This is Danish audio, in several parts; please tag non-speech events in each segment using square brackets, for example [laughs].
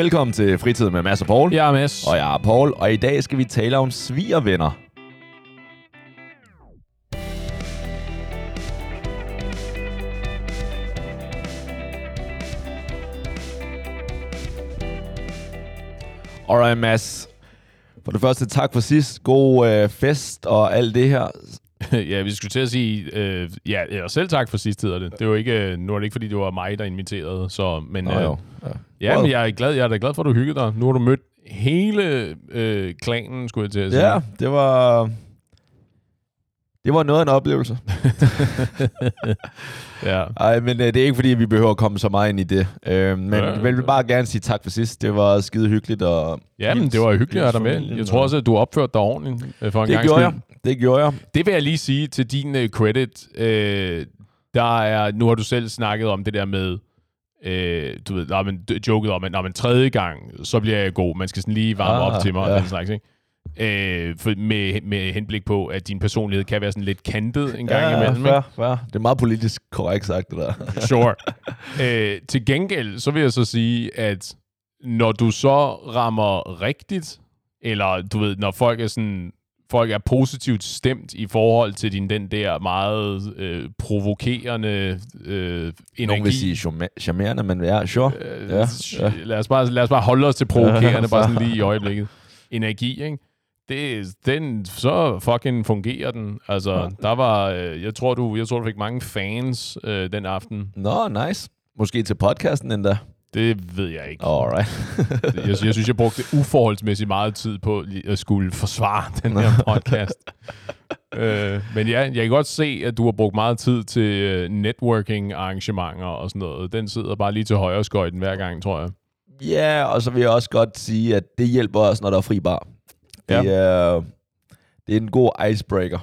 Velkommen til Fritid med Mads og Paul. Jeg er Mads. Og jeg er Paul, og i dag skal vi tale om svigervenner. Alright, Mads. For det første, tak for sidst. God øh, fest og alt det her. [laughs] ja, vi skulle til at sige, øh, ja, ja, selv tak for sidst hedder det. Det var ikke, øh, nu er det ikke, fordi det var mig, der inviterede, så, men, Nå, øh, jo. Ja. ja, men jeg er, glad, jeg er da glad for, at du hyggede dig. Nu har du mødt hele øh, klanen, skulle jeg til at sige. Ja, det var... Det var noget af en oplevelse. [laughs] ja. Ej, men øh, det er ikke fordi, vi behøver at komme så meget ind i det. Øh, men Ja, ja, jeg vil bare gerne sige tak for sidst. Det var skide hyggeligt. Og Ja, men det var hyggeligt at have dig med. Jeg tror også, at du opførte dig ordentligt øh, for en Det gang gjorde jeg. Det gjorde jeg. Det vil jeg lige sige til din uh, credit. Øh, der er, nu har du selv snakket om det der med, øh, du ved, der man joket om, at når man tredje gang, så bliver jeg god. Man skal sådan lige varme Ah, op til mig. ja. Ja. Den slags, ikke? Øh, for med, med henblik på, at din personlighed kan være sådan lidt kantet en gang ja, imellem. fair, fair. Det er meget politisk korrekt sagt, det der. [laughs] Sure. øh, til gengæld, så vil jeg så sige, at når du så rammer rigtigt, eller du ved, når folk er sådan folk er positivt stemt i forhold til din den der meget øh, provokerende øh, energi. Nogen vil sige charmerende, men ja, sure. Øh, Ja, ja. Lad, os bare, lad os bare holde os til provokerende, Ja, [laughs] bare sådan lige i øjeblikket. Energi, ikke? Det, den, så fucking fungerer den. Altså, Ja. der var, øh, jeg tror, du, jeg tror, du fik mange fans øh, den aften. Nå, nice. Måske til podcasten endda. Det ved jeg ikke. Alright. [laughs] Jeg, jeg synes, jeg brugte uforholdsmæssigt meget tid på at skulle forsvare [laughs] den her podcast. øh, men ja, jeg kan godt se, at du har brugt meget tid til øh, networking-arrangementer og sådan noget. Den sidder bare lige til højre skøjten hver gang, tror jeg. Ja, og så vil jeg også godt sige, at det hjælper os, når der er fri bar. Det, Ja. er, det er en god icebreaker.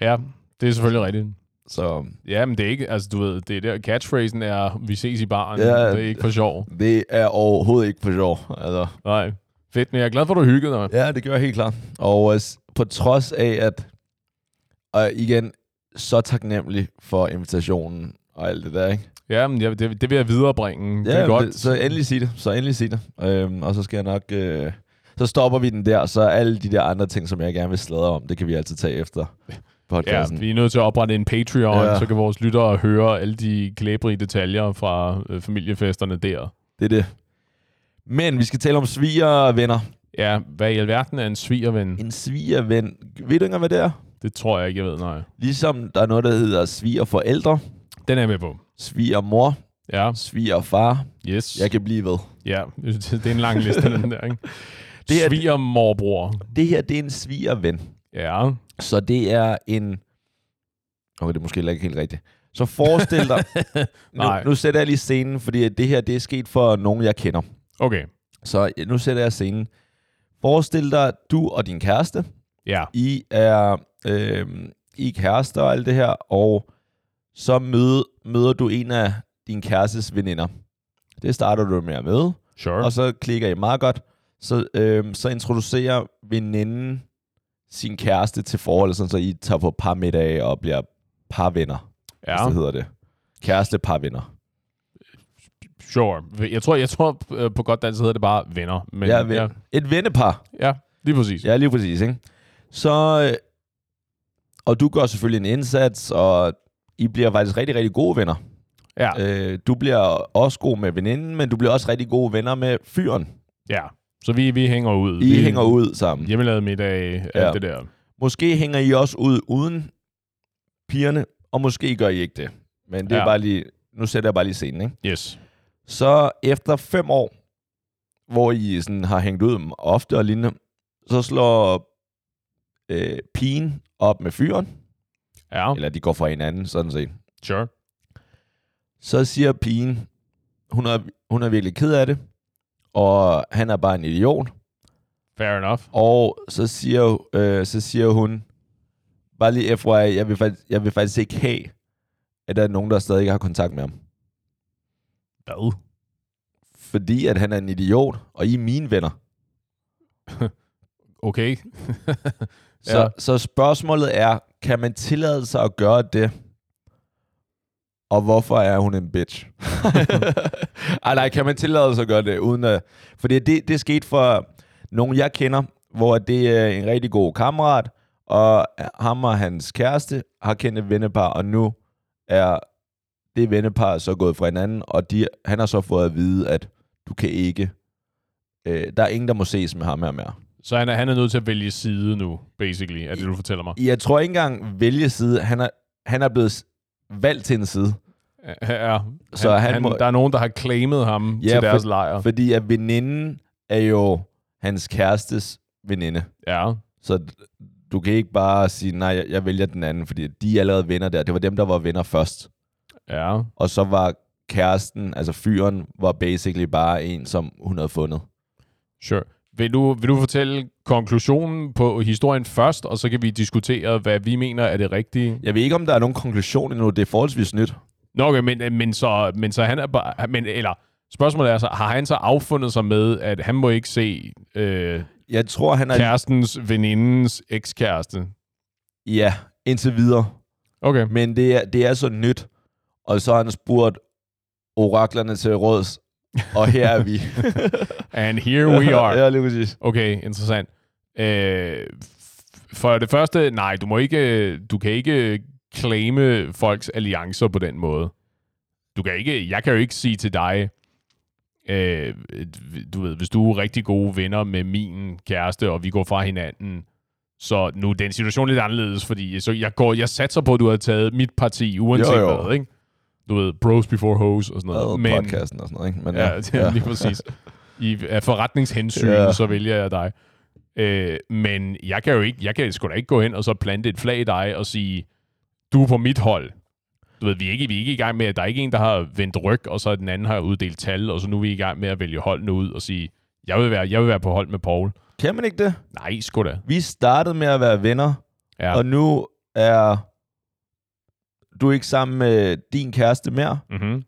Ja, det er selvfølgelig rigtigt. Så Ja, men det er ikke, altså du ved, det er der catchphrasen er, vi ses i baren. Ja. det er ikke for sjov. det er overhovedet ikke for sjov. Altså. Nej. Fedt, men jeg er glad for, at du hyggede dig. Ja, det gør jeg helt klart. Og øh, på trods af, at og igen, så taknemmelig for invitationen og alt det der, ikke? Ja, men jeg, det, det vil jeg viderebringe. det Ja, er godt. Det, så endelig sig det. Så endelig sig det. Øhm, og så skal jeg nok... Øh, så stopper vi den der, så alle de der andre ting, som jeg gerne vil sladre om, det kan vi altid tage efter Ja, podcasten. vi er nødt til at oprette en Patreon, Ja. ja. så kan vores lyttere høre alle de klæbrige detaljer fra øh, familiefesterne der. Det er det. Men vi skal tale om svigervenner. Ja, hvad i alverden er en svigerven? En svigerven. Ved du ikke hvad det er? Det tror jeg ikke, jeg ved, nej. Ligesom der er noget, der hedder svigerforældre, Den er jeg med på. svigermor, Ja, svigerfar. yes. Jeg kan blive ved. Ja, [laughs] det er en lang liste, den der, ikke? Det Det er- er Svigermorbror. Det her, det er en svigerven. Ja, Så det er en... Okay, det er måske heller ikke helt rigtigt. Så forestil dig... [laughs] nu, Nej. nu sætter jeg lige scenen, fordi det her det er sket for nogen, jeg kender. okay. Så nu sætter jeg scenen. Forestil dig, du og din kæreste, Ja, I er, øh, I er kærester og alt det her, og så møde, møder du en af din kærestes veninder. Det starter du med at møde, sure. og så klikker I meget godt. Så, øh, så introducerer veninden sin kæreste til forholdet, sådan så I tager på par middag og bliver parvenner, ja. det hedder det. Kæreste parvenner. sure. Jeg tror, jeg tror øh, på godt dansk hedder det bare venner. Men, Ja, ven, ja, Et vennepar. ja, lige præcis. Ja, lige præcis, ikke? Så, øh, og du gør selvfølgelig en indsats, og I bliver faktisk rigtig, rigtig gode venner. Ja, Øh, du bliver også god med veninden, men du bliver også rigtig gode venner med fyren. ja. Så vi, vi hænger ud. I vi, hænger ud sammen. Hjemmelavet middag, alt Ja. det der. Måske hænger I også ud uden pigerne, og måske gør I ikke det. Men det er Ja. bare lige, nu sætter jeg bare lige scenen, ikke? Yes. Så efter fem år, hvor I sådan har hængt ud ofte og lignende, så slår øh, pigen op med fyren, Ja, eller de går fra hinanden, sådan set. sure. Så siger pigen, hun er, hun er virkelig ked af det, og han er bare en idiot. Fair enough. Og så siger, øh, så siger hun, bare lige FYI, jeg vil, faktisk, jeg vil faktisk ikke have, at der er nogen, der stadig ikke har kontakt med ham. Hvad? Fordi at han er en idiot, og I er mine venner. [laughs] Okay. Så, ja. Ja. så spørgsmålet er, kan man tillade sig at gøre det, Og hvorfor er hun en bitch? [laughs] Ej, nej, kan man tillade sig at gøre det, uden at... Fordi det, det skete for nogen, jeg kender, hvor det er en rigtig god kammerat, og ham og hans kæreste har kendt et vennepar, og nu er det vennepar så gået fra hinanden, og de, han har så fået at vide, at du kan ikke... Øh, der er ingen, der må ses med ham her mere. Så han er, han er nødt til at vælge side nu, basically, er det, du fortæller mig. Jeg tror ikke engang vælge side. Han er, han er blevet valgt til en side. Ja, Så han han, må- der er nogen, der har claimet ham Ja, til deres for- lejr. Fordi at veninden er jo hans kærestes veninde. Ja, Så du kan ikke bare sige, nej, jeg, jeg vælger den anden, fordi de er allerede venner der. Det var dem, der var venner først. ja. Og så var kæresten, altså fyren, var basically bare en, som hun havde fundet. Sure. Vil du, vil du fortælle konklusionen på historien først, og så kan vi diskutere, hvad vi mener er det rigtige? Jeg ved ikke, om der er nogen konklusion endnu. Det er forholdsvis nyt. Nå, okay, men, men, så, men så han er bare... Men, eller, spørgsmålet er så, har han så affundet sig med, at han må ikke se øh, Jeg tror, han er... kærestens venindens ekskæreste? Ja, indtil videre. Okay. Men det er, det er så nyt. Og så har han spurgt oraklerne til råds. Og her er vi. [laughs] And here we are. ja, lige præcis. Okay, interessant. Øh, for det første, nej, du må ikke, du kan ikke claime folks alliancer på den måde. Du kan ikke, jeg kan jo ikke sige til dig, øh, du ved, hvis du er rigtig gode venner med min kæreste, og vi går fra hinanden, så nu er den situation lidt anderledes, fordi så jeg, går, jeg satser på, at du har taget mit parti, uanset Jo, jo. hvad, ikke? Du ved, bros before hoes og sådan noget. Og podcasten og sådan noget, ikke? Men, Ja, [laughs] det er lige præcis. I, af forretningshensyn, Ja. ja. så vælger jeg dig. Øh, men jeg kan jo ikke, jeg kan sgu da ikke gå hen og så plante et flag i dig og sige, du er på mit hold. Du ved, vi er ikke, vi er ikke i gang med, at der er ikke en, der har vendt ryg, og så den anden har uddelt tal, og så nu er vi i gang med at vælge holdene ud og sige, jeg vil være, jeg vil være på hold med Paul. Kan man ikke det? Nej, sgu da. Vi startede med at være venner, Ja. ja. og nu er du ikke sammen med din kæreste mere. Mm-hmm.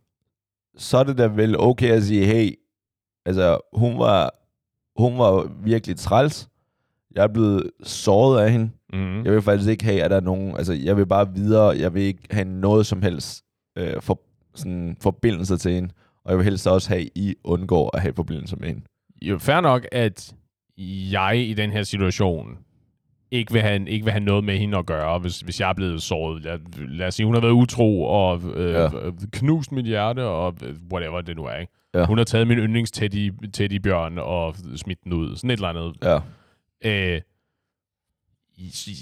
Så er det da vel okay at sige, hey, altså hun var, hun var virkelig træls. Jeg er blevet såret af hende. Mm-hmm. Jeg vil faktisk ikke have, at der er nogen... Altså, jeg vil bare videre. Jeg vil ikke have noget som helst øh, for, sådan, forbindelse til hende. Og jeg vil helst også have, at I undgår at have forbindelse med hende. jo fair nok, at jeg i den her situation ikke vil have, ikke vil have noget med hende at gøre, hvis, hvis jeg er blevet såret. Lad, lad os sige, hun har været utro og øh, Ja. knust mit hjerte og øh, whatever det nu er. Ikke? Ja. Hun har taget min yndlings teddy, teddybjørn og smidt den ud. Sådan et eller andet. Ja. Øh,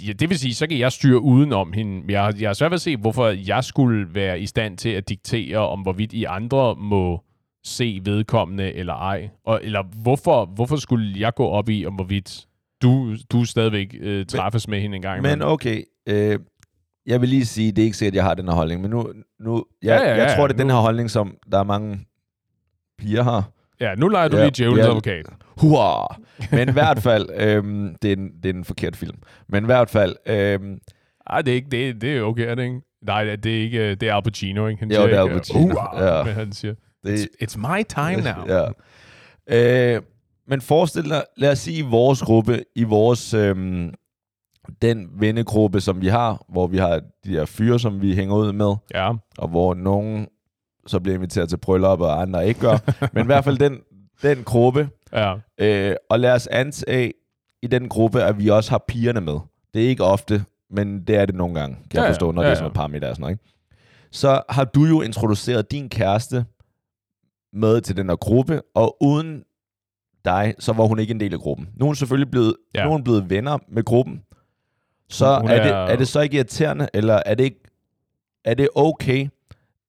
ja, det vil sige, så kan jeg styre udenom hende. Jeg, jeg har svært ved at se, hvorfor jeg skulle være i stand til at diktere, om hvorvidt I andre må se vedkommende eller ej. Og, eller hvorfor, hvorfor skulle jeg gå op i, om hvorvidt du, du stadigvæk øh, træffes med hende en gang Men imellem? okay, øh, jeg vil lige sige, det er ikke sikkert, at jeg har den her holdning, men nu, nu jeg, Ja, ja, ja, jeg tror, det er den nu- her holdning, som der er mange piger har. Ja, nu leger du Ja, lige djævelens ja. advokat. Hurra! Men i hvert fald, øhm, det, er en, det er en forkert film. Men i hvert fald, øhm, Ej, det er, ikke, det, det er okay, er det ikke? Nej, det er ikke, det er Al Pacino, ikke? Han Jo, siger det er Al Pacino, "Hurra", ja. Men han siger, det, it's, it's my time [laughs] now. ja. Øh, men forestil dig, lad os sige i vores gruppe, i vores, øhm, den vennegruppe, som vi har, hvor vi har de her fyre, som vi hænger ud med, ja. og hvor nogen så bliver inviteret til bryllup, og andre ikke gør. [laughs] Men i hvert fald den, den gruppe, ja. Øh, og lad os antage i den gruppe, at vi også har pigerne med. Det er ikke ofte, men det er det nogle gange, kan Ja, jeg forstå, når Ja, det er sådan noget parameter og sådan noget. Ikke? Så har du jo introduceret din kæreste med til den her gruppe, og uden dig, så var hun ikke en del af gruppen. Nu er hun selvfølgelig blevet, Ja. nu er hun blevet venner med gruppen. Så Hun- hun er, det, er- er det så ikke irriterende, eller er det, ikke, er det okay,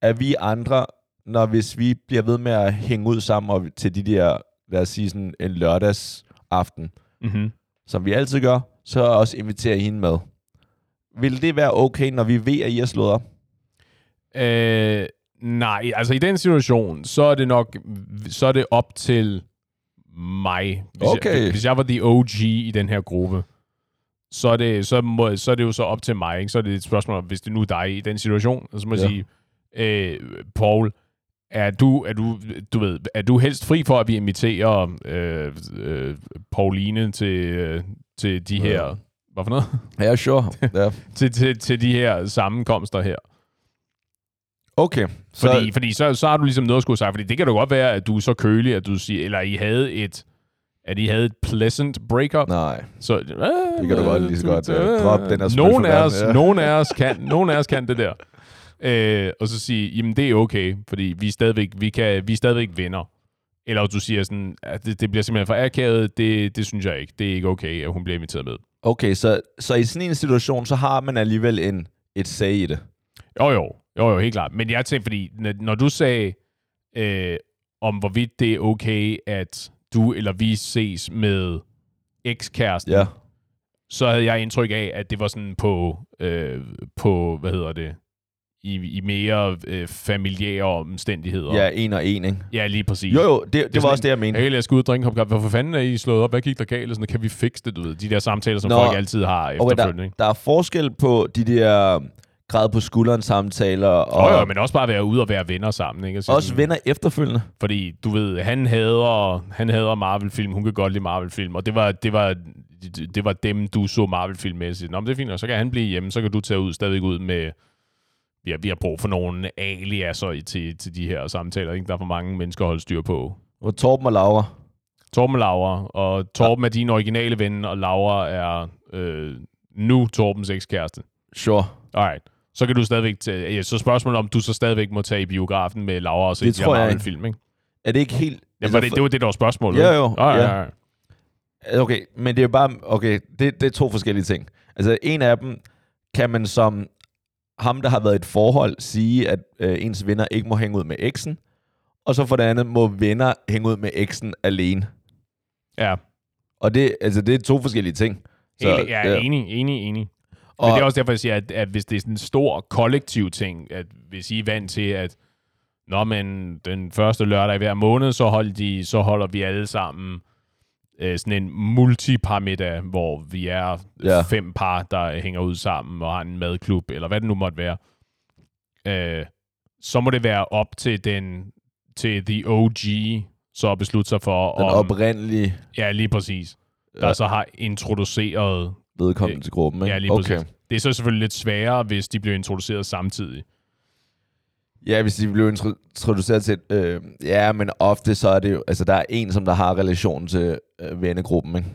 at vi andre, når hvis vi bliver ved med at hænge ud sammen og til de der, lad os sige sådan en lørdagsaften, Mm-hmm. som vi altid gør, så også invitere hende med. Vil det være okay, når vi ved, at I er slået op? Øh, nej, altså i den situation, så er det nok, så er det op til mig. Hvis, Okay. jeg, hvis jeg var the OG i den her gruppe, så er det, så må, så er det jo så op til mig. Ikke? Så er det et spørgsmål hvis det nu er dig i den situation, så må jeg Ja. sige, øh, Paul, er du, er, du, du ved, er du helst fri for, at vi inviterer øh, øh, Pauline til, øh, til de Ja. her... Hvad for noget? Ja, sure. ja. [laughs] til, til, til de her sammenkomster her. Okay. Så, Fordi, fordi så, så har du ligesom noget at skulle sige. Fordi det kan da godt være, at du er så kølig, at du siger, eller I havde et, at I havde et pleasant breakup. nej. Så, øh, Det kan du godt lige så godt, øh, øh, droppe den smide nogen af, os, ja. nogen af os kan, nogen af os kan det der. Øh, og så sige, jamen det er okay, fordi vi er stadigvæk, vi kan, vi er stadigvæk venner. Eller du siger sådan, at det, det bliver simpelthen for akavet, det, det synes jeg ikke. Det er ikke okay, at hun bliver inviteret med. Okay, så, så i sådan en situation, så har man alligevel en, et sag i det. Jo, jo. Jo, jo, helt klart. Men jeg tænkte, fordi når, du sagde, øh, om hvorvidt det er okay, at du eller vi ses med ekskæresten, Ja. så havde jeg indtryk af, at det var sådan på, øh, på hvad hedder det, i, i mere øh, familiære omstændigheder. Ja, en og en, ikke? ja lige præcis. Jo, jo, det, det, det var sådan også det, jeg mente. Hey, lad os gå ud og drikke en kop kaffe. Hvorfor fanden er I slået op? Hvad gik der galt? Sådan, kan vi fikse det, du ved? De der samtaler, som Nå, folk altid har efterfølgende. der, der er forskel på de der græd på skulderen samtaler, og jo, jo, men også bare være ude og være venner sammen. Ikke? Sige også sådan- venner efterfølgende. Fordi, du ved, han hader, han hader Marvel-film, hun kan godt lide Marvel-film, og det var, det var, det var dem, du så Marvel-film med. Nå, men det er fint, og så kan han blive hjemme, så kan du tage ud, stadigvæk ud med, vi har, vi har brug for nogle aliaser til, til de her samtaler, ikke? Der er for mange mennesker at holde styr på. Og Torben og Laura. Torben og Laura, og Torben er din originale ven, og Laura er øh, nu Torbens ekskæreste. Sure. Alright. Så kan du stadigvæk tage, ja, så spørgsmålet om du så stadigvæk må tage i biografen med Laura og se Det tror jeg ikke. Marvel-film, ikke? Er det ikke helt... Ja, altså, det, det var det, der var spørgsmålet. Ja, jo, Ja, ja. ja, ja. Okay, men det er bare... Okay, det, det er to forskellige ting. Altså, en af dem kan man som ham, der har været i et forhold, sige, at øh, ens venner ikke må hænge ud med eksen, og så for det andet må venner hænge ud med eksen alene. ja. Og det, altså, det er to forskellige ting. Så, jeg er ja. enig, enig, enig. Og, Men det er også derfor, jeg siger, at, at hvis det er sådan en stor kollektiv ting, at hvis I er vant til, at Nå, men den første lørdag i hver måned, så, hold de, så holder vi alle sammen øh, sådan en multipar-middag, hvor vi er ja. fem par, der hænger ud sammen og har en madklub, eller hvad det nu måtte være. Øh, så må det være op til den til the OG, så at beslutte sig for, den om... oprindelige Ja, lige præcis. Der Ja. så har introduceret vedkommende til gruppen, ikke? Ja, lige okay. præcis. Det er så selvfølgelig lidt sværere, hvis de bliver introduceret samtidig. Ja, hvis de blev intro- introduceret til... Øh, ja, men ofte så er det jo... Altså, der er en, som der har relation til øh, vennegruppen, ikke?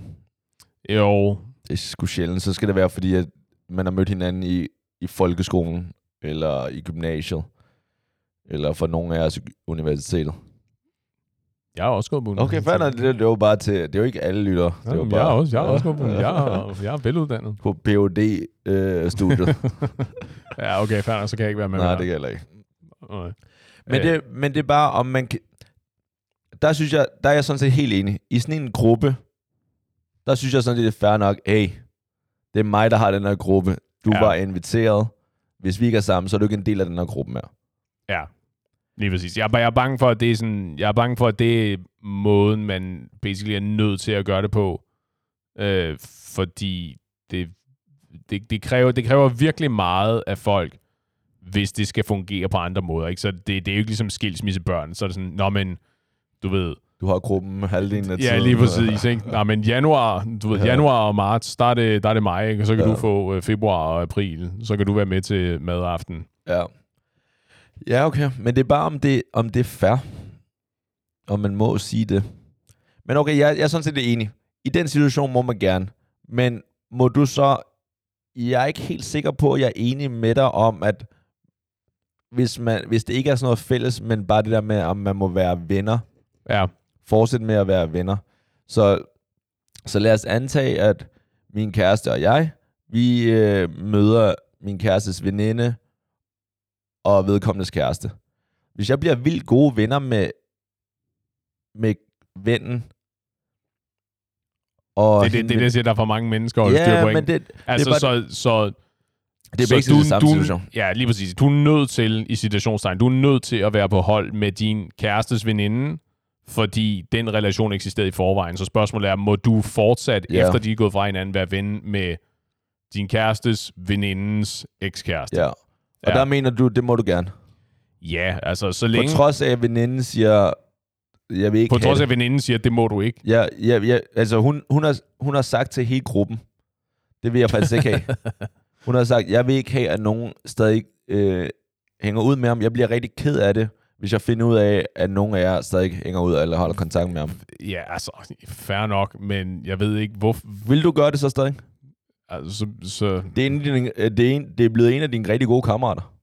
Jo, Det er sgu sjældent. Så skal det være, fordi at man har mødt hinanden i, i folkeskolen, eller i gymnasiet, eller for nogle af os i universitetet. Jeg har også på Okay, fair nok. det, det var bare til... Det er jo ikke alle lytter. Det var Jamen, bare, jeg, er også, jeg har også på jeg, er, jeg er veluddannet. på PhD-studiet. [laughs] Ja, okay, fair nok, så kan jeg ikke være med. Nej, mere. det kan jeg ikke. Okay. Men, Øh. det, men det er bare, om man kan... Der synes jeg, der er jeg sådan set helt enig. I sådan en gruppe, der synes jeg sådan set, det er fair nok, hey, det er mig, der har den her gruppe. Du ja. var inviteret. Hvis vi ikke er sammen, så er du ikke en del af den her gruppe mere. Ja, lige præcis. Jeg, er jeg er bange for, at det er sådan, jeg er bange for, at det er måden, man basically er nødt til at gøre det på. Øh, fordi det, det, det, kræver, det kræver virkelig meget af folk, hvis det skal fungere på andre måder. Ikke? Så det, det er jo ikke ligesom skilsmissebørn. Så er det sådan, nå men, du ved, Du har gruppen halvdelen af Ja, tiden. lige præcis. Ikke? Nej, men januar, du ved, Ja. januar og marts, der er det, der er det mig, ikke? og så kan Ja. du få øh, februar og april. Så kan du være med til madaften. Ja. Ja, okay. Men det er bare, om det, om det er fair. Om man må sige det. Men okay, jeg, jeg er sådan set enig. I den situation må man gerne. Men må du så... Jeg er ikke helt sikker på, at jeg er enig med dig om, at hvis, man, hvis det ikke er sådan noget fælles, men bare det der med, om man må være venner, Ja, fortsætte med at være venner. Så, så lad os antage, at min kæreste og jeg, vi øh, møder min kærestes veninde og vedkommendes kæreste. Hvis jeg bliver vildt gode venner med, med vennen, og det er det, det, det, jeg siger, der er for mange mennesker at holde styr ja, på. Ikke? men det, altså, det bare- så, så, det er så begge i samme situation. Ja, lige præcis. Du er nødt til, i situationstegn, du er nødt til at være på hold med din kærestes veninde, fordi den relation eksisterede i forvejen. Så spørgsmålet er, må du fortsat, Ja. efter de er gået fra hinanden, være ven med din kærestes venindens ekskæreste? Ja. Og Ja. der mener du, det må du gerne. Ja, altså så På længe... trods af, at veninden siger, jeg vil ikke På trods af, at veninden siger, det må du ikke. Ja, ja, ja, altså hun, hun, har, hun har sagt til hele gruppen, det vil jeg faktisk ikke have. [laughs] Hun har sagt, jeg vil ikke have, at nogen stadig øh, hænger ud med ham. Jeg bliver rigtig ked af det, hvis jeg finder ud af, at nogen af jer stadig hænger ud eller holder kontakt med ham. Ja, altså, fair nok, men jeg ved ikke, hvor... Vil du gøre det så stadig? Altså, så, så... Det er, en, øh, det, er en, det er blevet en af dine rigtig gode kammerater.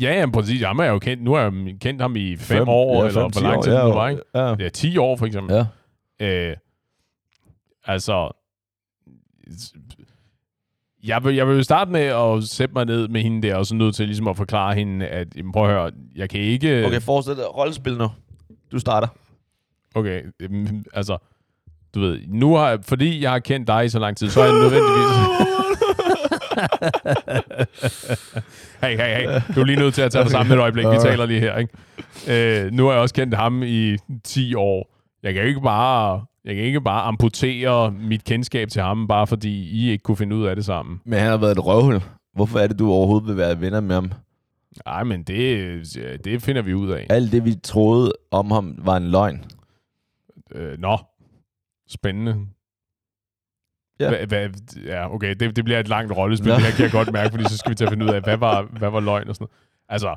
Ja, ja, præcis. Jamen, jeg er jo kendt, nu har jeg kendt ham i fem, år, ja, eller fem, hvor ti lang tid ja, det var, ikke? Ja, Ja, 10 år, for eksempel. ja. Øh, altså, jeg vil, jeg vil jo starte med at sætte mig ned med hende der, og så nødt til ligesom at forklare hende, at jamen, prøv at høre, jeg kan ikke... Okay, dig rollespil nu. Du starter. okay altså, du ved, nu har jeg, fordi jeg har kendt dig i så lang tid, så er jeg nødvendigvis... [laughs] [laughs] hey, hey, hey, du er lige nødt til at tage dig sammen et øjeblik, vi taler lige her, ikke? Øh, nu har jeg også kendt ham i 10 år. Jeg kan ikke bare... Jeg kan ikke bare amputere mit kendskab til ham, bare fordi I ikke kunne finde ud af det sammen. Men han har været et røvhul. Hvorfor er det, du overhovedet vil være venner med ham? Nej, men det, det finder vi ud af. Alt det, vi troede om ham, var en løgn. Øh, nå, spændende. Ja. Hva, hva, ja, okay, det, det bliver et langt rollespil, Nå. det her kan jeg godt mærke, fordi så skal vi til at finde ud af, hvad var, hvad var løgn og sådan noget. Altså,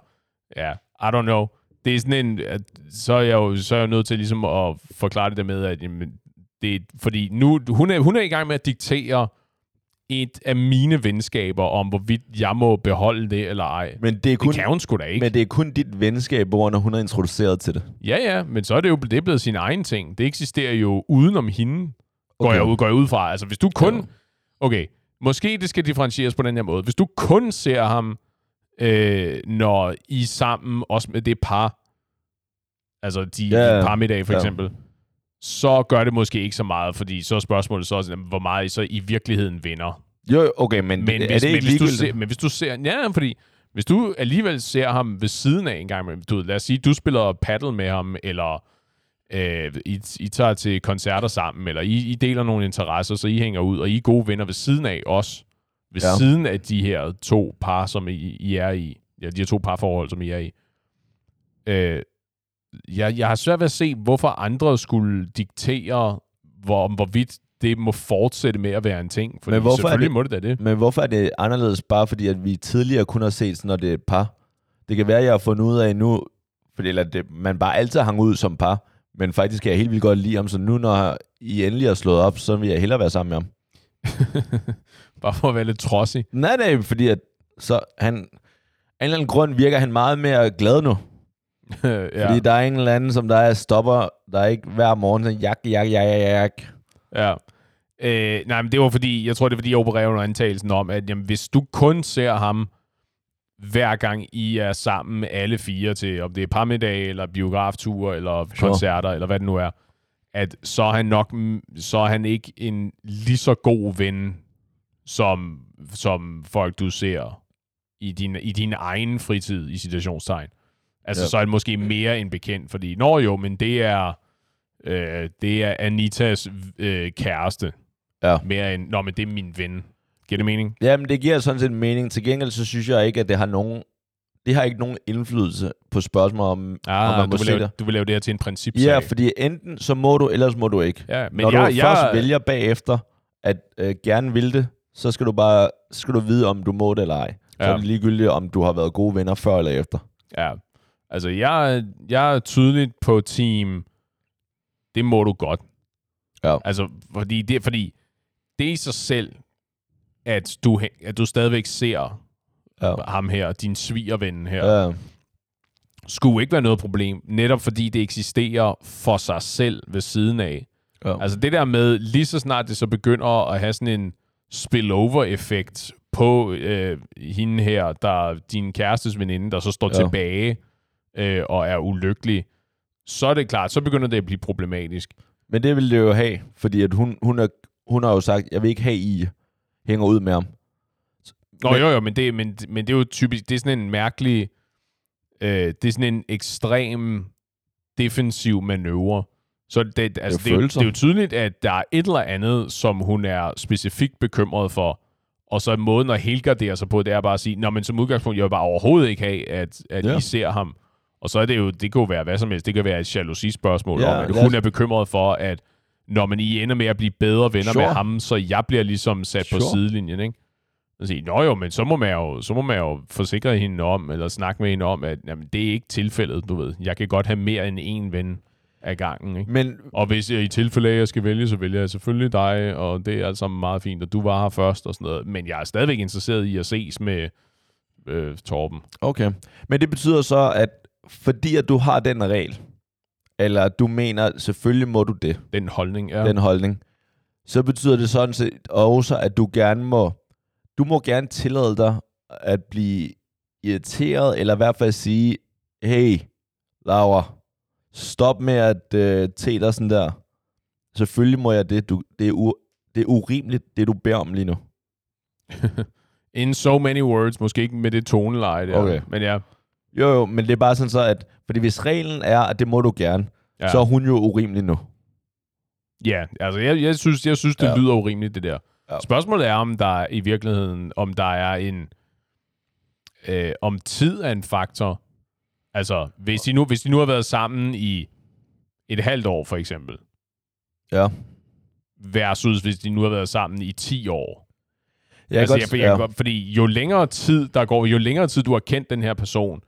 ja, I don't know. Det er sådan en, at, så er jeg jo så er jeg jo nødt til ligesom at forklare det der med, at jamen, det er, fordi nu, hun er, hun er i gang med at diktere et af mine venskaber om, hvorvidt jeg må beholde det eller ej. Men det er kun, Det kan hun sgu da ikke. men det er kun dit venskab, hvor når hun er introduceret til det. Ja, ja, men så er det jo det er blevet sin egen ting. Det eksisterer jo udenom hende, går, Okay. jeg ud, går jeg ud fra. Altså, hvis du kun... Okay, måske det skal differentieres på den her måde. Hvis du kun ser ham, øh, når I er sammen, også med det par, altså de ja, ja. parmiddag for Ja. eksempel, så gør det måske ikke så meget, fordi så er spørgsmålet så, også, hvor meget I så i virkeligheden vinder. Jo, okay, men, Men, men er hvis, det men, ikke hvis du ser, men hvis du ser... Ja, fordi hvis du alligevel ser ham ved siden af en gang, du, lad os sige, du spiller paddle med ham, eller øh, I, I tager til koncerter sammen, eller I, I deler nogle interesser, så I hænger ud, og I er gode venner ved siden af os, ved Ja. siden af de her to par, som I, I er i, ja, de her to parforhold, som I er i. Øh, jeg, jeg har svært ved at se, hvorfor andre skulle diktere, hvor, hvorvidt det må fortsætte med at være en ting. Fordi Men hvorfor er selvfølgelig det- må det da det. Men hvorfor er det anderledes, bare fordi at vi tidligere kun har set, sådan, når det er et par? Det kan være, at jeg har fundet ud af nu, fordi eller det, man bare altid hang ud som par, men faktisk kan jeg helt vildt godt lide ham, så nu når I endelig har slået op, så vil jeg hellere være sammen med ham. [laughs] Bare for at være lidt trodsig. Nej, nej, fordi at så han, af en eller anden grund virker han meget mere glad nu. [laughs] ja. Fordi der er en eller anden, som der er stopper, der er ikke hver morgen sådan, jak, jak, jak, jak, jak. ja. Øh, nej, men det var fordi, jeg tror, det er fordi, jeg opererer under antagelsen om, at jamen, hvis du kun ser ham hver gang I er sammen alle fire til, om det er parmiddag, eller biografture, eller Sure. koncerter, eller hvad det nu er, at så er han nok, så er han ikke en lige så god ven, som, som folk, du ser i din, i din egen fritid, i situationstegn. Altså, Ja. så er han måske mere end bekendt, fordi, når jo, men det er, øh, det er Anitas øh, kæreste, Ja. mere end, nå, men det er min ven. Giver det mening? Jamen, det giver sådan set mening. Til gengæld, så synes jeg ikke, at det har nogen, det har ikke nogen indflydelse på spørgsmål om, om Ah, man må du, vil lave, du vil lave det her til en principsag. Ja, fordi enten så må du, ellers må du ikke. ja, men Når jeg, du jeg, først vælger bagefter, at øh, gerne vil det, så skal du bare så skal du vide, om du må det eller ej. Så Ja. er det ligegyldigt, om du har været gode venner før eller efter. Ja, altså jeg, jeg er tydeligt på team, det må du godt. Ja. Altså, fordi det, fordi det i sig selv, at du, at du stadigvæk ser Ja. ham her, din svigerven her, Ja. skulle ikke være noget problem, netop fordi det eksisterer for sig selv ved siden af. Ja. Altså det der med, lige så snart det så begynder at have sådan en spillover-effekt på øh, hende her, der er din kærestes veninde, der så står ja. tilbage øh, og er ulykkelig, så er det klart, så begynder det at blive problematisk. Men det vil det jo have, fordi at hun, hun, er, hun har jo sagt, jeg vil ikke have, I hænger ud med ham. Nå Men- jo jo, men det, men, men det er jo typisk, det er sådan en mærkelig, øh, det er sådan en ekstrem defensiv manøvre. Så det, altså, det, er jo, det følelser. er jo tydeligt, at der er et eller andet, som hun er specifikt bekymret for, og så måden at helgardere sig på, det er bare at sige, Nå, men som udgangspunkt, jeg vil bare overhovedet ikke have, at, at Ja. I ser ham. Og så er det jo, det kan jo være hvad som helst. Det kan være et jalousi-spørgsmål Ja, om, at hun er bekymret for, at når man I ender med at blive bedre venner Sure. med ham, så jeg bliver ligesom sat sure. på sidelinjen, ikke? Og sige, Nå jo, men så må, man jo, så må man jo forsikre hende om, eller snakke med hende om, at jamen, det er ikke tilfældet, du ved. Jeg kan godt have mere end en ven af gangen, ikke? Men Og hvis jeg i tilfælde af, at jeg skal vælge, så vælger jeg selvfølgelig dig, og det er altså meget fint, og du var her først og sådan noget. Men jeg er stadigvæk interesseret i at ses med øh, Torben. Okay. Men det betyder så, at fordi at du har den regel, eller du mener, selvfølgelig må du det, Den holdning, ja. den holdning, så betyder det sådan set også, at du gerne må, du må gerne tillade dig at blive irriteret, eller i hvert fald sige, hey, Laura, stop med at øh, te dig sådan der. Selvfølgelig må jeg det. Du, det, er u- det er urimeligt, det du beder om lige nu. [laughs] In so many words, måske ikke med det toneleje der. Okay. Men ja, Jo, jo, men det er bare sådan så, at fordi hvis reglen er, at det må du gerne, ja. så er hun jo urimelig nu. ja altså jeg, jeg synes, jeg synes det ja. Lyder urimeligt, det der. Ja. Spørgsmålet er, om der i virkeligheden, om der er en, øh, om tid er en faktor. Altså, hvis de, nu, hvis de nu har været sammen i et halvt år, for eksempel, Ja. versus hvis de nu har været sammen i 10 år. Jeg altså, kan jeg, godt, jeg, ja. godt, fordi jo længere tid der går, jo længere tid du har kendt den her person,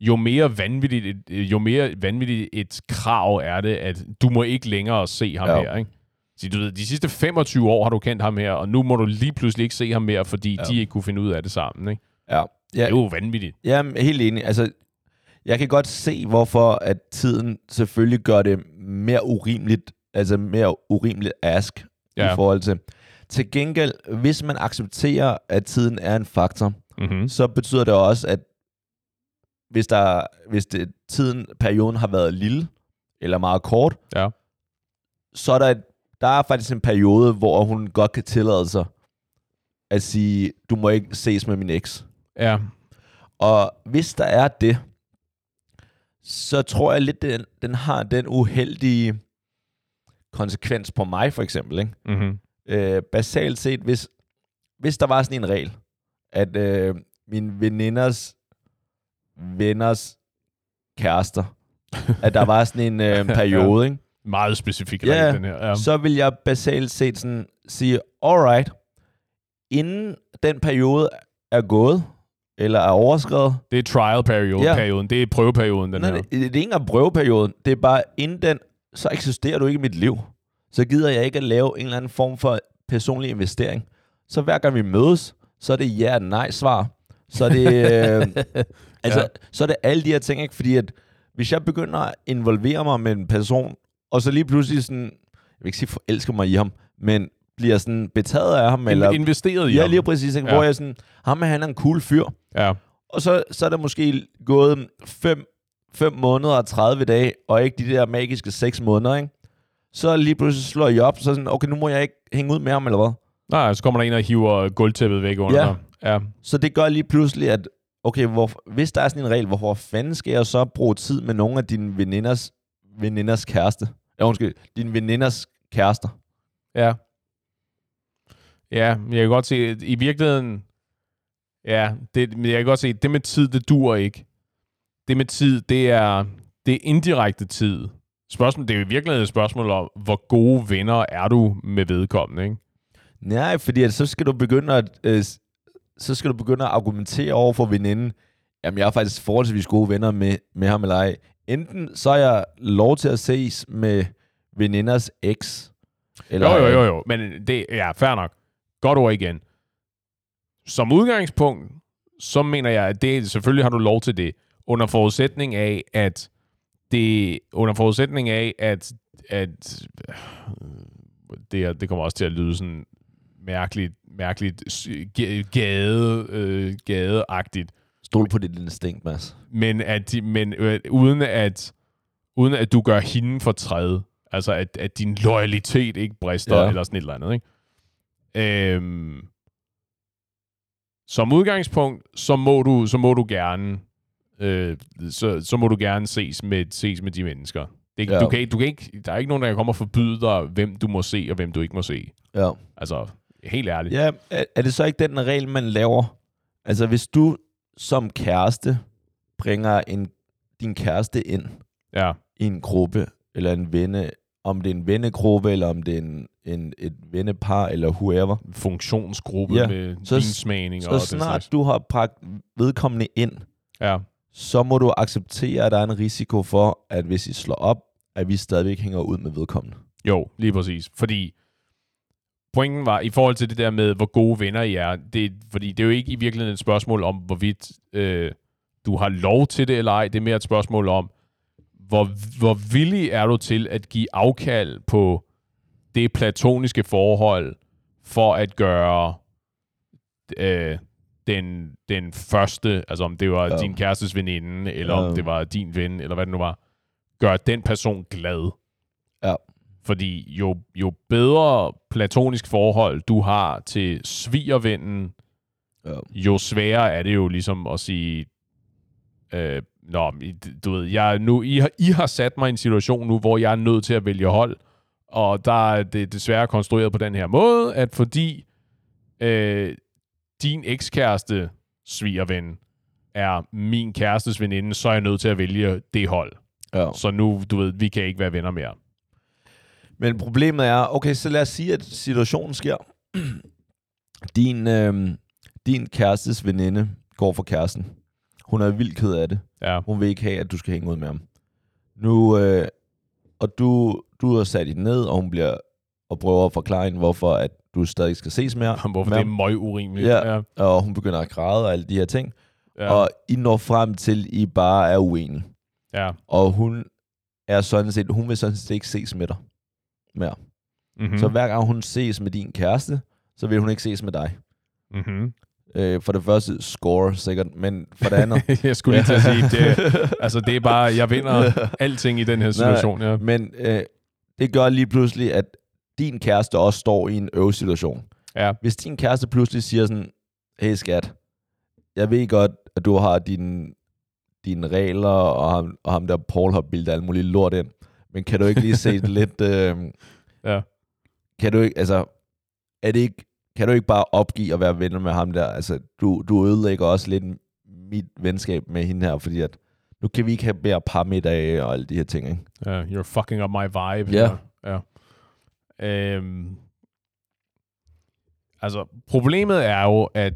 jo mere vanvittigt, et, jo mere vanvittigt et krav er det, at du må ikke længere se ham Ja. her, ikke? Så du ved, de sidste 25 år har du kendt ham her, og nu må du lige pludselig ikke se ham mere, fordi ja. Ja. de ikke kunne finde ud af det sammen, ikke? ja. Det er ja. jo vanvittigt. Er helt enig. Altså, jeg kan godt se, hvorfor at tiden selvfølgelig gør det mere urimeligt, altså mere urimeligt ask Ja. ja. i forhold til. Til gengæld, hvis man accepterer, at tiden er en faktor, Mm-hmm. så betyder det også, at hvis, der, hvis det, tiden, perioden har været lille, eller meget kort, Ja. så er der, et, der er faktisk en periode, hvor hun godt kan tillade sig at sige, du må ikke ses med min eks. Ja. Og hvis der er det, så tror jeg lidt, den, den har den uheldige konsekvens på mig, for eksempel. Ikke? Mm-hmm. Øh, basalt set, hvis, hvis der var sådan en regel, at øh, min veninders venners kærester, at der var sådan en øh, [laughs] periode, ikke? Meget specifik Ja, regel, den her. Ja. så vil jeg basalt set sådan sige, alright, inden den periode er gået, eller er overskrevet, Det er trial period, Ja. perioden. Det er prøveperioden, den Nej, her. det, det er ikke engang prøveperioden. Det er bare, inden den, så eksisterer du ikke i mit liv. Så gider jeg ikke at lave en eller anden form for personlig investering. Så hver gang vi mødes, så er det ja nej svar. Så er det, [laughs] øh, altså, Ja. så er det alle de her ting, ikke? Fordi at, hvis jeg begynder at involvere mig med en person, og så lige pludselig sådan, jeg vil ikke sige forelsker mig i ham, men bliver sådan betaget af ham, eller... Investeret i Ja, ham. lige præcis, ikke? Ja. hvor jeg sådan, ham er han er en cool fyr. Ja. Og så, så er der måske gået 5 fem måneder og 30 dage, og ikke de der magiske 6 måneder, ikke? Så lige pludselig slår jeg op, så sådan, okay, nu må jeg ikke hænge ud med ham, eller hvad? Nej, så kommer der en og hiver gulvtæppet væk under Ja. dig. Ja. Så det gør lige pludselig, at okay, hvor, hvis der er sådan en regel, hvorfor fanden skal jeg så bruge tid med nogle af dine veninders, veninders kæreste? Ja, undskyld, dine veninders kærester. Ja. Ja, jeg kan godt se, at i virkeligheden, ja, det, men jeg kan godt se, at det med tid, det dur ikke. Det med tid, det er, det er indirekte tid. Spørgsmål, det er jo i virkeligheden et spørgsmål om, hvor gode venner er du med vedkommende, ikke? Nej, fordi at så skal du begynde at, øh, så skal du begynde at argumentere over for veninden. Jamen, jeg er faktisk forholdsvis gode venner med, med ham eller ej. Enten så er jeg lov til at ses med veninders eks. Eller, Jo, jo, jo, jo. Men det ja, fair nok. Godt ord igen. Som udgangspunkt, så mener jeg, at det selvfølgelig har du lov til det, under forudsætning af, at det, under forudsætning af, at, at øh, det, er- det kommer også til at lyde sådan mærkeligt, mærkeligt gade, øh, gadeagtigt, Stol på dit instinkt, Mads. men, at de, men øh, uden, at, uden at du gør hende for træde. Altså, at, at din loyalitet ikke brister, ja. Eller sådan et eller andet, ikke? Øhm, som udgangspunkt, så må du, så må du gerne øh, så, så må du gerne ses med, ses med de mennesker. Det, ja. Du kan, du kan ikke, der er ikke nogen, der kan komme og forbyde dig, hvem du må se, og hvem du ikke må se. Ja. Altså, helt ærligt. Ja, er, er det så ikke den regel, man laver? Altså, hvis du som kæreste bringer en, din kæreste ind Ja. i en gruppe eller en venne om det er en vennegruppe, eller om det er en, en, et vennepar, eller whoever. Funktionsgruppe Ja, med så- vinsmagning Så og den snart du har bragt vedkommende ind, Ja, så må du acceptere, at der er en risiko for, at hvis I slår op, at vi stadigvæk hænger ud med vedkommende. jo, lige præcis. Fordi pointen var, i forhold til det der med, hvor gode venner I er, det, fordi det er jo ikke i virkeligheden et spørgsmål om, hvorvidt øh, du har lov til det eller ej. Det er mere et spørgsmål om, hvor, hvor villig er du til at give afkald på det platoniske forhold for at gøre øh, den, den første, altså om det var Ja. din kærestes veninde, eller. Ja. om det var din ven, eller hvad det nu var, gør den person glad. Ja. Fordi jo, jo bedre platonisk forhold du har til svigervennen, Ja. jo sværere er det jo ligesom at sige, øh, Nå, du ved, jeg nu, I, har, I har sat mig i en situation nu, hvor jeg er nødt til at vælge hold, og der er det desværre konstrueret på den her måde, at fordi øh, din ekskæreste svigerven er min kærestes veninde, så er jeg nødt til at vælge det hold. Ja. Så nu, du ved, vi kan ikke være venner mere. Men problemet er, okay, så lad os sige, at situationen sker. [clears throat] Din, øh, din kærestes veninde går for kæresten. Hun er vildt ked af det. Ja, Hun vil ikke have, at du skal hænge ud med ham. Nu, øh, og du, du har sat hende ned, og hun bliver og prøver at forklare hende, hvorfor at du stadig skal ses med, hvorfor med det er møg urimeligt. Ja. ja. Og hun begynder at græde og alle de her ting. ja. Og I når frem til, at I bare er uenige. ja. Og hun er sådan set, hun vil sådan set ikke ses med dig mere. Mm-hmm. Mm. Så hver gang hun ses med din kæreste, så vil hun ikke ses med dig. mm-hmm. Øh, for det første, score sikkert, men for det andet... [laughs] jeg skulle lige til at sige, det, [laughs] altså det er bare, jeg vinder alting i den her situation. Ja. men øh, det gør lige pludselig, at din kæreste også står i en øvesituation. ja. Hvis din kæreste pludselig siger sådan, hey skat, jeg ved godt, at du har dine, dine regler, og ham, og ham der Paul har bildet alt muligt lort ind, men kan du ikke lige se [laughs] lidt... Øh, Ja. Kan du ikke, altså, er det ikke, kan du ikke bare opgive at være venner med ham der? Altså, du, du ødelægger også lidt mit venskab med hende her, fordi at nu kan vi ikke have mere parmiddage og alle de her ting, ikke? Ja, you're fucking up my vibe. Ja. ja. Øhm, altså, problemet er jo, at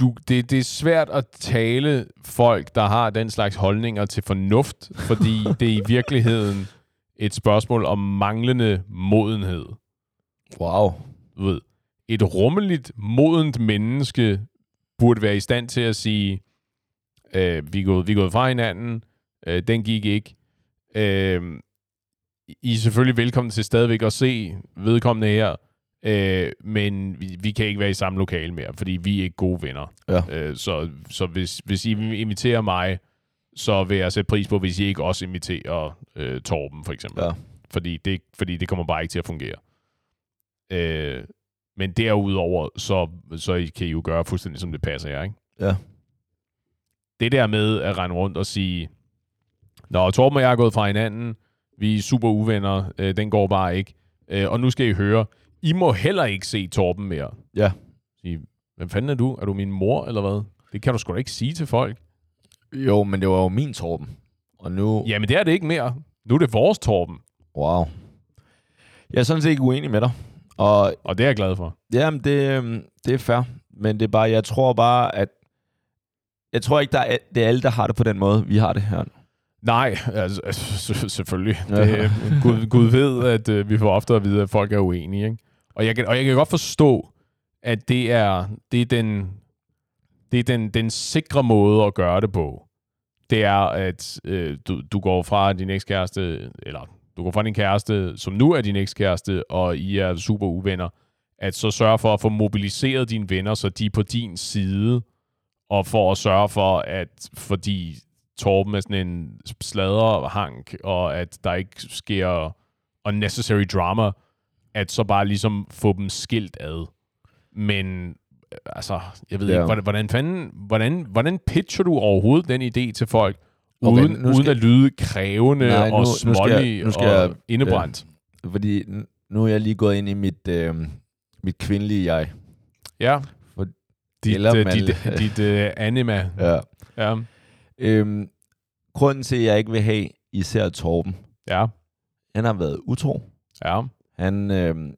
du, det, det er svært at tale folk, der har den slags holdninger til fornuft, fordi [laughs] det er i virkeligheden et spørgsmål om manglende modenhed. Wow. Du ved, et rummeligt, modent menneske burde være i stand til at sige, øh, vi, er gået, vi er gået fra hinanden, øh, den gik ikke. Øh, I er selvfølgelig velkommen til stadigvæk at se vedkommende her, øh, men vi, vi kan ikke være i samme lokale mere, fordi vi er ikke gode venner. Ja. Øh, så så hvis, hvis I inviterer mig, så vil jeg sætte pris på, hvis I ikke også inviterer øh, Torben, for eksempel. Ja. Fordi, det, fordi det kommer bare ikke til at fungere. Øh, men derudover, så, så kan I jo gøre fuldstændig, som det passer jer, ikke? Ja. Det der med at rende rundt og sige, Nå, Torben og jeg er gået fra hinanden, vi er super uvenner, øh, den går bare ikke. Øh, og nu skal I høre, I må heller ikke se Torben mere. Ja. Sige, hvem fanden er du? Er du min mor, eller hvad? Det kan du sgu da ikke sige til folk. Jo, men det var jo min Torben. Og nu... Jamen, det er det ikke mere. Nu er det vores Torben, Wow. Jeg er sådan set ikke uenig med dig. Og og det er jeg glad for. jamen, det, øhm, det er fair. Men det er bare, jeg tror bare, at... Jeg tror ikke, der er, det er alle, der har det på den måde, vi har det her. Nej, altså, altså s- selvfølgelig. Ja. Det, Gud, Gud ved, at øh, vi får ofte at vide, at folk er uenige. Ikke? Og, jeg kan, og jeg kan godt forstå, at det er, det er, den, det er den, den sikre måde at gøre det på. Det er, at øh, du, du går fra din ekskæreste, eller du går fra din kæreste, som nu er din ekskæreste, og I er super uvenner, at så sørge for at få mobiliseret dine venner, så de er på din side, og for at sørge for, at fordi Torben er sådan en sladderhank, og at der ikke sker unnecessary drama, at så bare ligesom få dem skilt ad. Men øh, altså, jeg ved Ja. ikke, hvordan, hvordan, fanden, hvordan, hvordan pitcher du overhovedet den idé til folk, Okay, uden, nu uden skal- at lyde krævende Nej, nu- og smålig og jeg- indebrændt? Fordi n- nu er jeg lige gået ind i mit, øh, mit kvindelige jeg. Ja. For- dit, eller øh, man- dit, dit uh, anima. [laughs] Ja. Ja. Øhm, grunden til, at jeg ikke vil have især Torben, Ja, Han har været utro. ja. Han, øh,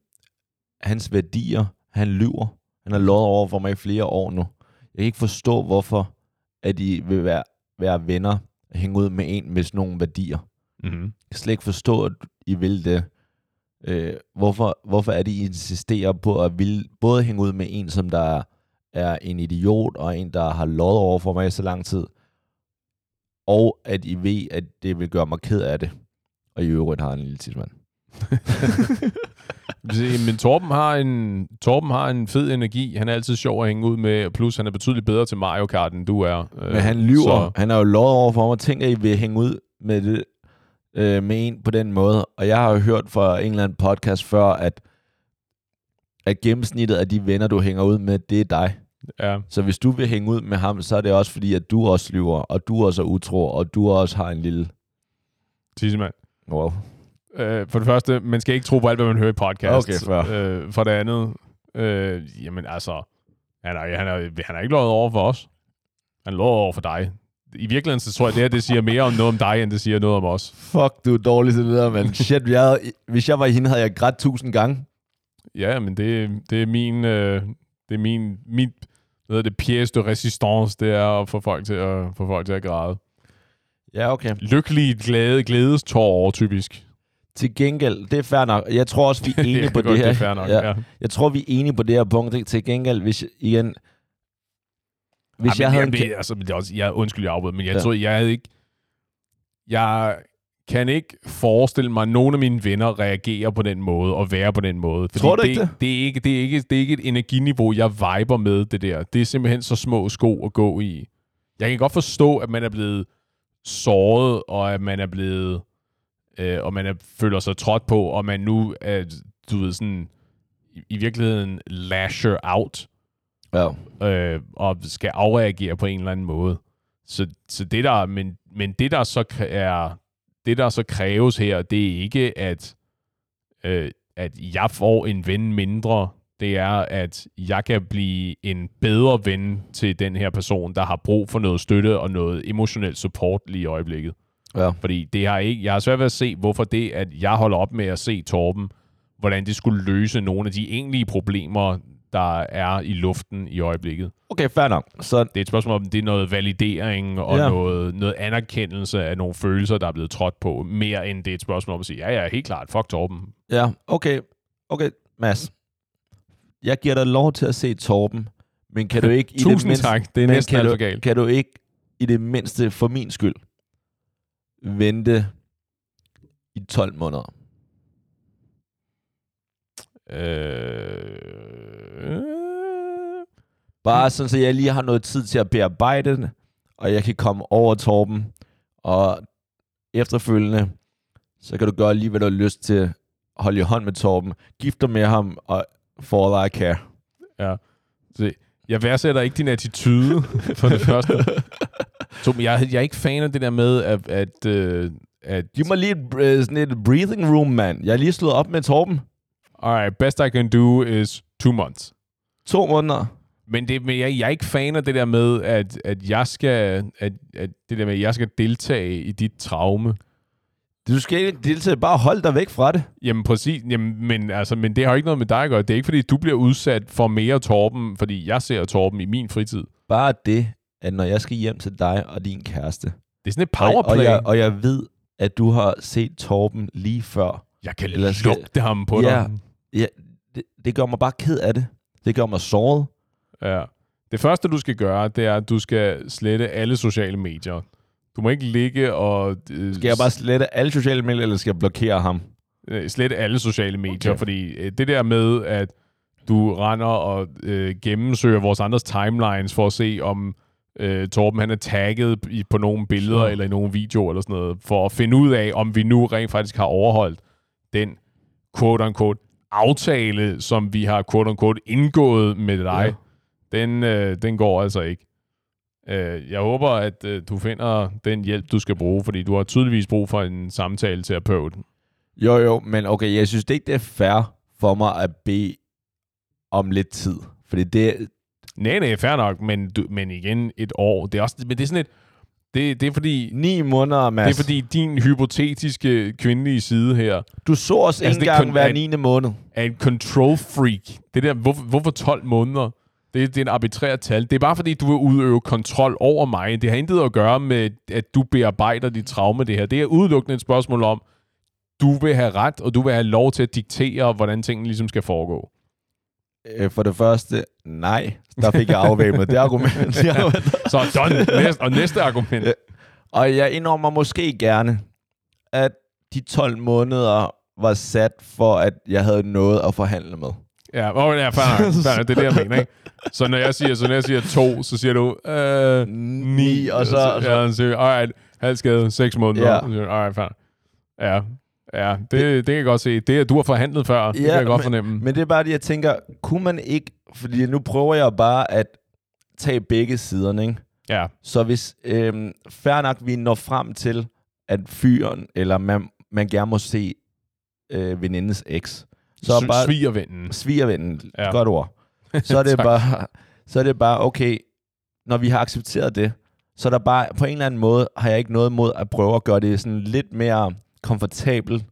hans værdier, han lyver. Han har lovet over for mig i flere år nu. Jeg kan ikke forstå, hvorfor at I vil være, være venner og hænge ud med en med sådan nogle værdier. Mm-hmm. Jeg kan slet ikke forstå, at I vil det. Øh, hvorfor, hvorfor er det, I insisterer på at vil både hænge ud med en, som der er en idiot, og en, der har lovet over for mig i så lang tid, og at I ved, at det vil gøre mig ked af det, og i øvrigt har en lille tidsmand. [laughs] Men Torben har, en, Torben har en fed energi. Han er altid sjov at hænge ud med, plus han er betydeligt bedre til Mario Kart, end du er. Øh, Men han lyver. Så, Han har jo lovet over for mig. Tænk, at I vil hænge ud med, det, øh, med en på den måde. Og jeg har jo hørt fra en eller anden podcast før, at, at gennemsnittet af de venner, du hænger ud med, det er dig. ja. Så hvis du vil hænge ud med ham, så er det også fordi, at du også lyver, og du også er utro, og du også har en lille... Tissemand. Wow. Øh, for det første, man skal ikke tro på alt, hvad man hører i podcast. Okay, fair. øh, for det andet, øh, jamen altså, han er, han, er, han er ikke lovet over for os. Han lover over for dig. I virkeligheden, så tror jeg, det her, det siger mere om noget om dig, end det siger noget om os. Fuck, du er dårlig til det der, mand. Shit, jeg hvis jeg var hende, havde jeg grædt tusind gange. Ja, men det, det er min, øh, det er min, min hvad hedder det, pièce de resistance, det er at få folk til at, få folk til at græde. Ja, okay. Lykkelige, glade, glædestårer, typisk. Til gengæld, det er fair nok. Jeg tror også, vi [laughs] er enige Jeg på kan godt, det her. Det er fair nok, ja. ja. Jeg tror, vi er enige på det her punkt. Til gengæld, hvis igen... Hvis Ej, jeg havde jamen, en... det, altså, det er også, jeg, undskyld, jeg afbryder, men jeg Ja. tror, jeg havde ikke... Jeg kan ikke forestille mig, at nogen af mine venner reagerer på den måde og være på den måde. Fordi Tror du det, ikke det? Det er ikke, det, er ikke, det er ikke et energiniveau, jeg viber med det der. Det er simpelthen så små sko at gå i. Jeg kan godt forstå, at man er blevet såret, og at man er blevet... Øh, og man er, føler sig trådt på, og man nu er, du ved, sådan, i, i virkeligheden lasher out Ja. øh, og skal afreagere på en eller anden måde. Så, så det der, men, men det der så er, det der så kræves her, det er ikke at, øh, at jeg får en ven mindre. Det er, at jeg kan blive en bedre ven til den her person, der har brug for noget støtte og noget emotionel support lige i øjeblikket. Ja. Fordi det har ikke, jeg har svært ved at se, hvorfor det, at jeg holder op med at se Torben, hvordan det skulle løse nogle af de egentlige problemer, der er i luften i øjeblikket. Okay, fair nok. Så Det er et spørgsmål om, det er noget validering og Ja. noget, noget anerkendelse af nogle følelser, der er blevet trådt på, mere end det er et spørgsmål om at sige, ja, ja, helt klart, fuck Torben. ja, okay. Okay, Mads. Jeg giver dig lov til at se Torben, men kan du [laughs] ikke... i det mindste, tak, det er næsten kan du, kan du ikke i det mindste, for min skyld, vente i 12 måneder? Øh... Bare sådan, så jeg lige har noget tid til at bearbejde det, og jeg kan komme over Torben, og efterfølgende, så kan du gøre lige, hvad du har lyst til. Hold i hånd med Torben, gift dig med ham, og for all I care. Ja. Se, jeg værdsætter ikke din attitude, for det første. [laughs] Tom, jeg, jeg er ikke fan af det der med, at... at, øh, at Giv mig lige et, øh, sådan et breathing room, mand. Jeg er lige slået op med Torben. Alright, best I can do is two months. To måneder. Men, det, men jeg, jeg er ikke fan af det der med, at, at jeg skal at, at det der med, at jeg skal deltage i dit traume. Du skal ikke deltage, bare hold dig væk fra det. Jamen præcis, jamen, men, altså, men det har ikke noget med dig at gøre. Det er ikke, fordi du bliver udsat for mere Torben, fordi jeg ser Torben i min fritid. Bare det, at når jeg skal hjem til dig og din kæreste, Det er sådan et powerplay. og, jeg, og jeg ved, at du har set Torben lige før. jeg kan eller skal- lugte ham på Ja. dig. Ja, det, det gør mig bare ked af det. Det gør mig såret. Ja. Det første, du skal gøre, det er, at du skal slette alle sociale medier. Du må ikke ligge og... Øh, Skal jeg bare slette alle sociale medier, eller skal jeg blokere ham? øh, slette alle sociale medier, okay. fordi øh, det der med, at du render og øh, gennemsøger vores andres timelines for at se, om øh, Torben han er tagget i, på nogle billeder eller i nogle videoer eller sådan noget, for at finde ud af, om vi nu rent faktisk har overholdt den quote-unquote aftale, som vi har quote-unquote indgået med dig. Ja. Den, øh, den går altså ikke. Øh, jeg håber, at øh, du finder den hjælp, du skal bruge, fordi du har tydeligvis brug for en samtale terapeut. Jo, jo, men okay, jeg synes det ikke, det er fair for mig at bede om lidt tid. Fordi det, Nej, nej, fair nok, men, du, men igen et år. Det er, også, men det er sådan et, Det, det er fordi... Ni måneder, Mads. Det er fordi din hypotetiske kvindelige side her Du så os Altså, en gang hver at- 9. måned. er en control freak. Det der, hvorfor, hvorfor 12 måneder? Det, det er en arbitrær tal. Det er bare fordi, du vil udøve kontrol over mig. Det har intet at gøre med, at du bearbejder dit traume, det her. Det er udelukkende et spørgsmål om, du vil have ret, og du vil have lov til at diktere, hvordan tingene ligesom skal foregå. Øh, For det første, nej. Der fik jeg afvæbnet det argument. [laughs] Så done. Næste, og næste argument. Ja. og jeg indrømmer måske gerne, at de 12 måneder var sat for, at jeg havde noget at forhandle med. Ja, oh, ja fair nok, fair nok. det er det, jeg mener. Ikke? Så når jeg siger, så når jeg siger to, så siger du øh, Ni, og så... Og så ja, så siger jeg, alright, halv skade, seks måneder. Ja. Så siger jeg, alright, fair. Ja, ja det, det, kan jeg godt se. Det, at du har forhandlet før, det kan jeg godt men, fornemme. Men det er bare det, jeg tænker, kunne man ikke... Fordi nu prøver jeg bare at tage begge siderne, ikke? ja, Så hvis øhm, fair nok, vi når frem til, at fyren, eller man, man gerne må se øh, venindens eks, så S- bare svigervennen. svigervennen, Ja. ja. godt ord, [laughs] så er det bare, så er det bare, okay, når vi har accepteret det, så er der bare, på en eller anden måde, har jeg ikke noget imod at prøve at gøre det sådan lidt mere komfortabelt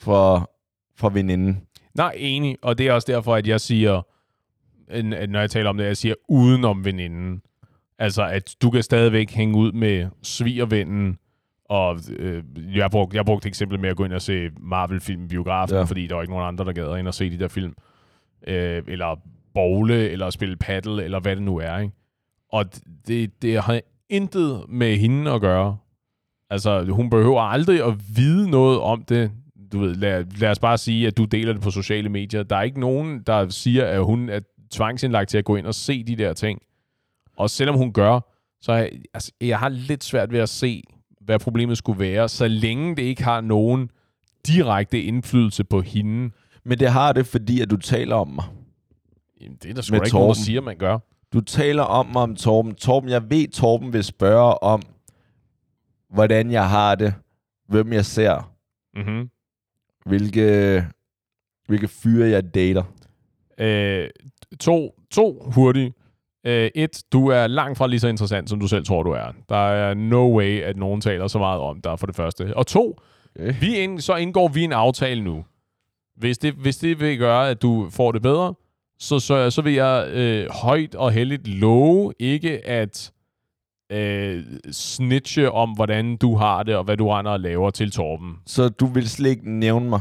for, for veninden. Nej, enig. Og det er også derfor, at jeg siger, når jeg taler om det, jeg siger udenom veninden. Altså, at du kan stadigvæk hænge ud med svigervennen, og øh, jeg brugte jeg brugte eksempel med at gå ind og se Marvel-film i biografen. Ja. fordi der var ikke nogen andre, der gad ind og se de der film. Øh, eller bowle, eller spille paddle, eller hvad det nu er. Ikke? Og det, det har intet med hende at gøre. Altså, hun behøver aldrig at vide noget om det. Du ved, lad, lad os bare sige, at du deler det på sociale medier. Der er ikke nogen, der siger, at hun er tvangsindlagt til at gå ind og se de der ting. Og selvom hun gør, så jeg, altså, jeg har lidt svært ved at se, hvad problemet skulle være, så længe det ikke har nogen direkte indflydelse på hende. Men det har det, fordi at du taler om mig. Jamen, det er der sgu ikke nogen, der Torben. siger, man gør. Du taler om mig om Torben. Torben, jeg ved, Torben vil spørge om, hvordan jeg har det, hvem jeg ser, Mm-hmm. hvilke, hvilke fyre jeg dater. Øh, to, to hurtigt. Øh, et, du er langt fra lige så interessant, som du selv tror, du er. Der er no way, at nogen taler så meget om dig, for det første. Og to, Okay. vi ind, så indgår vi en aftale nu. Hvis det, hvis det vil gøre, at du får det bedre, så, så, så vil jeg øh, højt og heldigt love ikke at øh, snitche om, hvordan du har det, og hvad du render og laver til Torben. Så du vil slet ikke nævne mig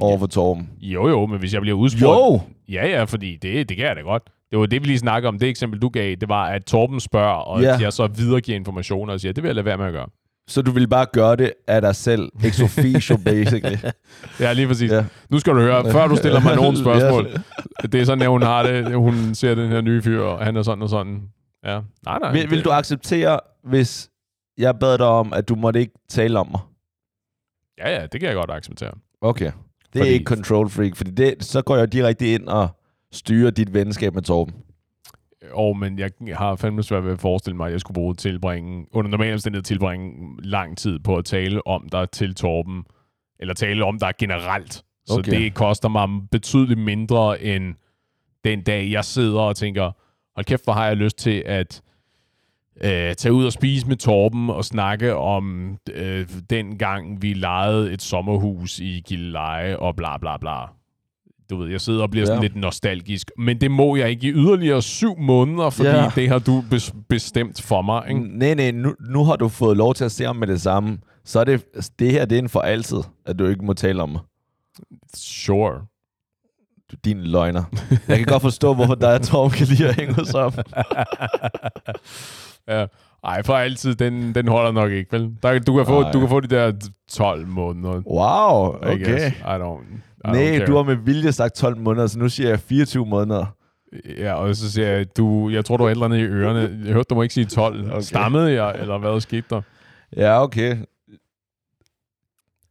over for Torben? Jo, jo, men hvis jeg bliver udspurgt... Jo! Ja, ja, fordi det, det kan jeg da godt. Det var det, vi lige snakkede om. Det eksempel, du gav, det var, at Torben spørger, og Ja. jeg så videregiver informationer og siger, det vil jeg lade være med at gøre. Så du vil bare gøre det af dig selv, ex officio, [laughs] basically. Ja, lige præcis. Ja. Ja. Nu skal du høre, før du stiller mig nogle [laughs] spørgsmål. Det er sådan, at hun har det. Hun ser den her nye fyr, og han er sådan og sådan. Ja. Nej, nej. Vil, vil du acceptere, hvis jeg bad dig om, at du måtte ikke tale om mig? Ja, ja, det kan jeg godt acceptere. Okay. Det Fordi- er ikke control freak, fordi det, så går jeg direkte ind og styrer dit venskab med Torben. Og men jeg har fandme svært ved at forestille mig, at jeg skulle bruge tilbringe, under normale omstændigheder tilbringe lang tid på at tale om dig til Torben, eller tale om dig generelt. Så Okay. det koster mig betydeligt mindre end den dag, jeg sidder og tænker, hold kæft, hvor har jeg lyst til at øh, tage ud og spise med Torben og snakke om øh, den gang, vi lejede et sommerhus i Gilleleje og bla bla bla. Du ved, jeg sidder og bliver sådan Ja. lidt nostalgisk. Men det må jeg ikke i yderligere syv måneder, fordi Ja. det har du bes- bestemt for mig. Ikke? Nej, nej, nu, nu har du fået lov til at se om med det samme. Så er det, det her, det er en for altid, at du ikke må tale om. Sure. Du, din løgner. Jeg kan godt forstå, hvorfor der er Torben kan lide at hænge os op. [laughs] Ja. Ej, for altid, den, den holder nok ikke, vel? Der, du, kan få, Nej. du kan få de der 12 måneder. Wow, I guess. okay. I don't, I don't Nej, care. du har med vilje sagt 12 måneder, så nu siger jeg 24 måneder. Ja, og så siger jeg, du, jeg tror, du har i ørerne. Jeg hørte, du må ikke sige 12. [laughs] Okay. Stammede jeg, eller hvad skete der? Ja, okay.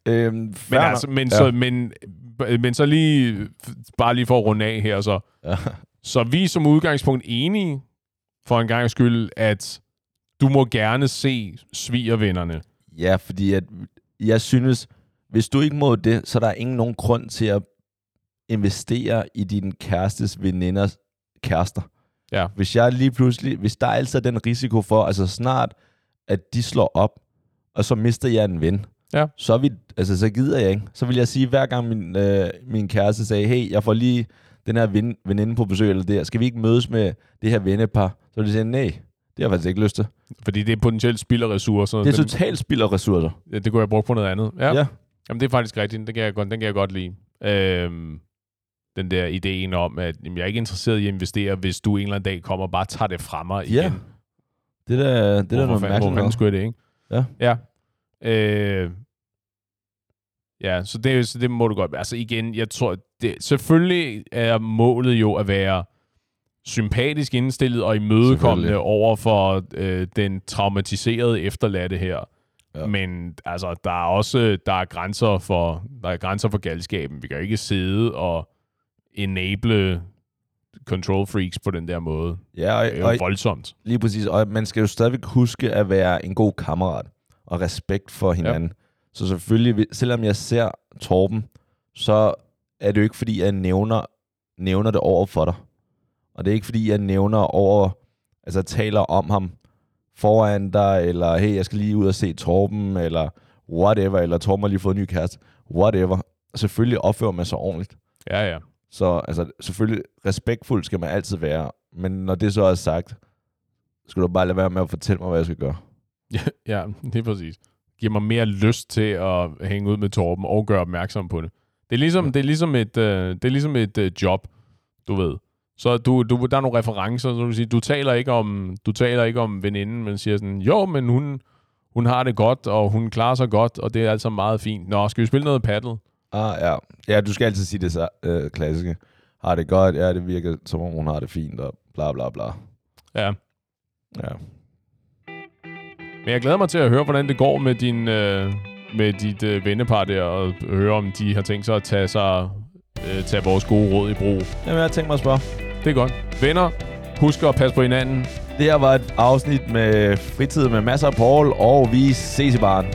Øhm, Men, altså, men, Ja. så, men, men så lige, bare lige for at runde af her, så. Ja. Så vi er som udgangspunkt enige, for en gang skyld, at du må gerne se svigervennerne. Ja, fordi at jeg synes, hvis du ikke må det, så er der ingen nogen grund til at investere i din kærestes veninders kærester. Ja. Hvis jeg lige pludselig, hvis der er altid den risiko for, altså snart, at de slår op, og så mister jeg en ven, Ja. så, er vi, altså, så gider jeg ikke. Så vil jeg sige, hver gang min, øh, min kæreste sagde, hey, jeg får lige den her ven, veninde på besøg, eller der, skal vi ikke mødes med det her vennepar? Så vil jeg sige, nej, det har jeg faktisk ikke lyst til. Fordi det er potentielt spild af ressourcer. Det er Den- totalt spild af ressourcer. Ja, det kunne jeg bruge på noget andet. Ja. ja. Jamen, det er faktisk rigtigt. Den kan jeg godt, den kan jeg godt lide. Øhm, den der ideen om, at jamen, jeg er ikke interesseret i at investere, hvis du en eller anden dag kommer og bare tager det fra mig Ja. igen. Det er da, det er da Hvorfor noget fanden, hvor mærkeligt. noget. skulle jeg det, ikke? Ja. Ja. Øh, ja, så det, så det må du godt. Altså igen, jeg tror, det, selvfølgelig er målet jo at være sympatisk indstillet og imødekommende over for øh, den traumatiserede efterladte her. Ja. Men altså, der er også der er grænser for der er grænser for galskaben. Vi kan jo ikke sidde og enable control freaks på den der måde. Ja, og, Det er og, jo voldsomt. lige præcis. Og man skal jo stadigvæk huske at være en god kammerat og respekt for hinanden. Ja. Så selvfølgelig, selvom jeg ser Torben, så er det jo ikke, fordi jeg nævner, nævner det over for dig. Og det er ikke, fordi jeg nævner over, altså taler om ham foran dig, eller hey, jeg skal lige ud og se Torben, eller whatever, eller Torben har lige fået en ny kæreste, whatever. Selvfølgelig opfører man sig ordentligt. Ja, ja. Så altså, selvfølgelig respektfuld skal man altid være. Men når det så er sagt, skal du bare lade være med at fortælle mig, hvad jeg skal gøre. Ja, [laughs] det er præcis. Giver mig mere lyst til at hænge ud med Torben og gøre opmærksom på det. Det er ligesom, Ja. det er ligesom et, øh, det er ligesom et øh, job, du ved. Så du, du, der er nogle referencer, så du, siger, du taler ikke om, du taler ikke om veninden, men siger sådan, jo, men hun, hun har det godt, og hun klarer sig godt, og det er altså meget fint. Nå, skal vi spille noget paddle? Ah, ja. ja, du skal altid sige det så, øh, klassiske. Har det godt? Ja, det virker som om hun har det fint, og bla bla bla. Ja. Ja. Men jeg glæder mig til at høre, hvordan det går med, din, øh, med dit øh, vennepar der, og høre, om de har tænkt sig at tage, sig, øh, tage vores gode råd i brug. Jamen, jeg tænkt mig at spørge. Det er godt. Venner, husk at passe på hinanden. Det her var et afsnit med fritid med masser af Paul, og vi ses i baren.